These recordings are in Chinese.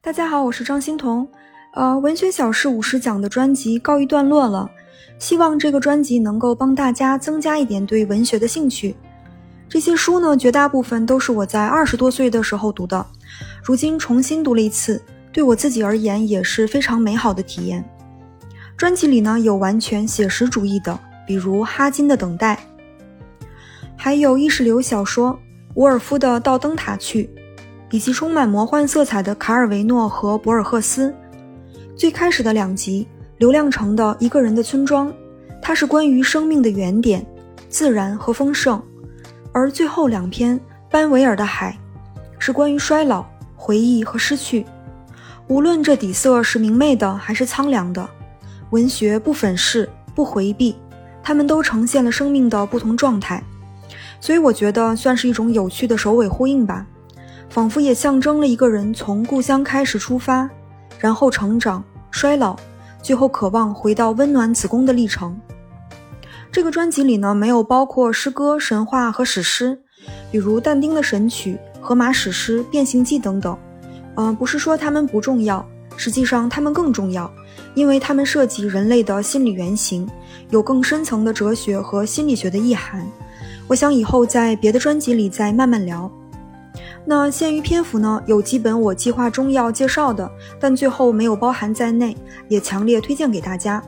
大家好，我是张欣彤。呃，文学小事五十讲的专辑告一段落了，希望这个专辑能够帮大家增加一点对文学的兴趣。这些书呢，绝大部分都是我在二十多岁的时候读的，如今重新读了一次，对我自己而言也是非常美好的体验。专辑里呢，有完全写实主义的，比如哈金的《等待》，还有意识流小说伍尔夫的《到灯塔去》。以及充满魔幻色彩的卡尔维诺和博尔赫斯。最开始的两集《流量城的一个人的村庄》，它是关于生命的原点、自然和丰盛；而最后两篇《班维尔的海》，是关于衰老、回忆和失去。无论这底色是明媚的还是苍凉的，文学不粉饰、不回避，它们都呈现了生命的不同状态。所以我觉得算是一种有趣的首尾呼应吧。仿佛也象征了一个人从故乡开始出发，然后成长、衰老，最后渴望回到温暖子宫的历程。这个专辑里呢，没有包括诗歌、神话和史诗，比如但丁的《神曲》、荷马史诗《变形记》等等。嗯，不是说它们不重要，实际上它们更重要，因为它们涉及人类的心理原型，有更深层的哲学和心理学的意涵。我想以后在别的专辑里再慢慢聊。那限于篇幅呢，有几本我计划中要介绍的，但最后没有包含在内，也强烈推荐给大家。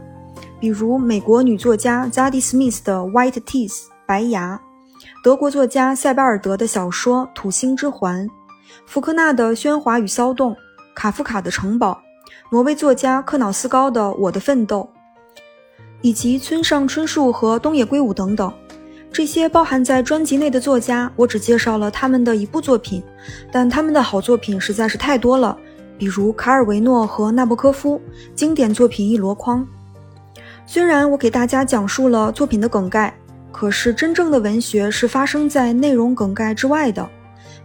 比如美国女作家 Zadie Smith 的《White Teeth》白牙，德国作家塞巴尔德的小说《土星之环》，福克纳的《喧哗与骚动》，卡夫卡的《城堡》，挪威作家克瑙斯高的《我的奋斗》，以及村上春树和东野圭吾等等。这些包含在专辑内的作家，我只介绍了他们的一部作品，但他们的好作品实在是太多了，比如卡尔维诺和纳博科夫，经典作品一箩筐。虽然我给大家讲述了作品的梗概，可是真正的文学是发生在内容梗概之外的，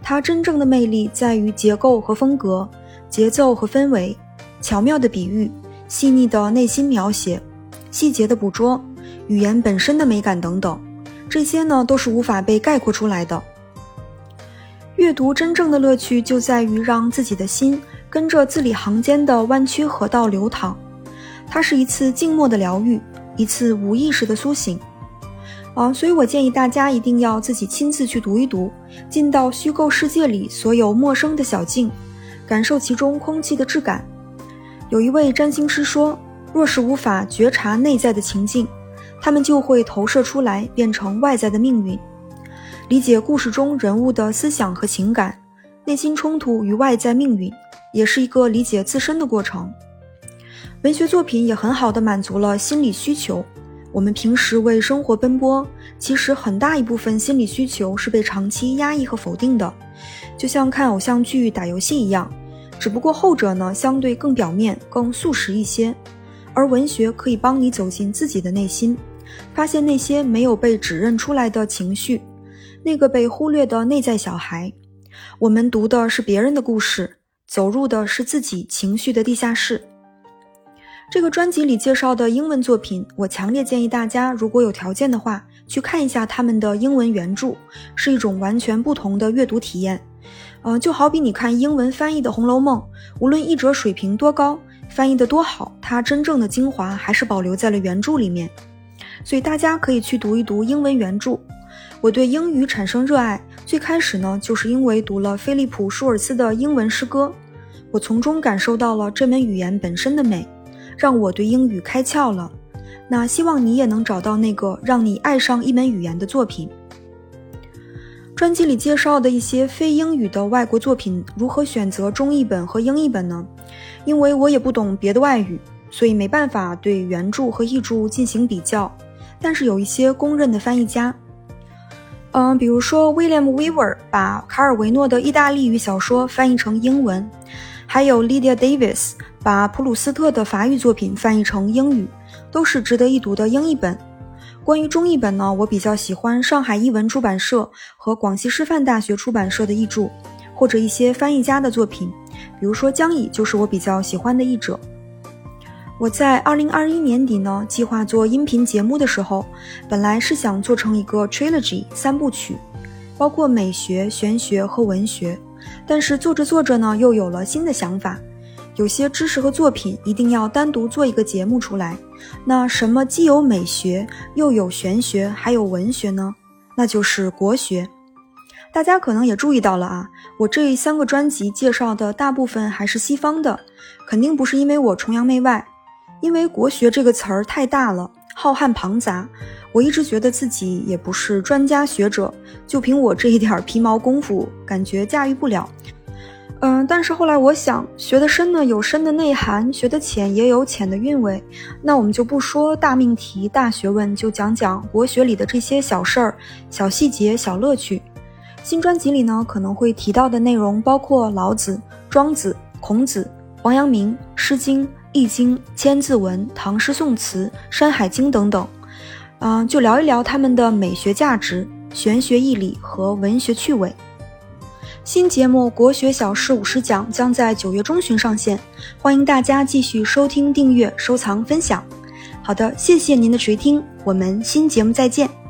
它真正的魅力在于结构和风格、节奏和氛围、巧妙的比喻、细腻的内心描写、细节的捕捉、语言本身的美感等等。这些呢都是无法被概括出来的。阅读真正的乐趣就在于让自己的心跟着字里行间的弯曲河道流淌，它是一次静默的疗愈，一次无意识的苏醒。啊，所以我建议大家一定要自己亲自去读一读，进到虚构世界里所有陌生的小径，感受其中空气的质感。有一位占星师说，若是无法觉察内在的情境。他们就会投射出来，变成外在的命运。理解故事中人物的思想和情感、内心冲突与外在命运，也是一个理解自身的过程。文学作品也很好的满足了心理需求。我们平时为生活奔波，其实很大一部分心理需求是被长期压抑和否定的，就像看偶像剧、打游戏一样，只不过后者呢相对更表面、更速食一些。而文学可以帮你走进自己的内心，发现那些没有被指认出来的情绪，那个被忽略的内在小孩。我们读的是别人的故事，走入的是自己情绪的地下室。这个专辑里介绍的英文作品，我强烈建议大家，如果有条件的话，去看一下他们的英文原著，是一种完全不同的阅读体验。呃，就好比你看英文翻译的《红楼梦》，无论译者水平多高。翻译的多好，它真正的精华还是保留在了原著里面，所以大家可以去读一读英文原著。我对英语产生热爱，最开始呢，就是因为读了菲利普·舒尔茨的英文诗歌，我从中感受到了这门语言本身的美，让我对英语开窍了。那希望你也能找到那个让你爱上一门语言的作品。专辑里介绍的一些非英语的外国作品，如何选择中译本和英译本呢？因为我也不懂别的外语，所以没办法对原著和译著进行比较。但是有一些公认的翻译家，嗯，比如说 William Weaver 把卡尔维诺的意大利语小说翻译成英文，还有 Lydia Davis 把普鲁斯特的法语作品翻译成英语，都是值得一读的英译本。关于中译本呢，我比较喜欢上海译文出版社和广西师范大学出版社的译著，或者一些翻译家的作品，比如说江乙就是我比较喜欢的译者。我在二零二一年底呢，计划做音频节目的时候，本来是想做成一个 trilogy 三部曲，包括美学、玄学和文学，但是做着做着呢，又有了新的想法，有些知识和作品一定要单独做一个节目出来。那什么既有美学，又有玄学，还有文学呢？那就是国学。大家可能也注意到了啊，我这三个专辑介绍的大部分还是西方的，肯定不是因为我崇洋媚外，因为国学这个词儿太大了，浩瀚庞杂。我一直觉得自己也不是专家学者，就凭我这一点皮毛功夫，感觉驾驭不了。嗯，但是后来我想，学得深呢有深的内涵，学得浅也有浅的韵味。那我们就不说大命题、大学问，就讲讲国学里的这些小事儿、小细节、小乐趣。新专辑里呢，可能会提到的内容包括老子、庄子、孔子、王阳明、诗经、易经、千字文、唐诗宋词、山海经等等。嗯，就聊一聊他们的美学价值、玄学义理和文学趣味。新节目《国学小事五十讲》将在九月中旬上线，欢迎大家继续收听、订阅、收藏、分享。好的，谢谢您的垂听，我们新节目再见。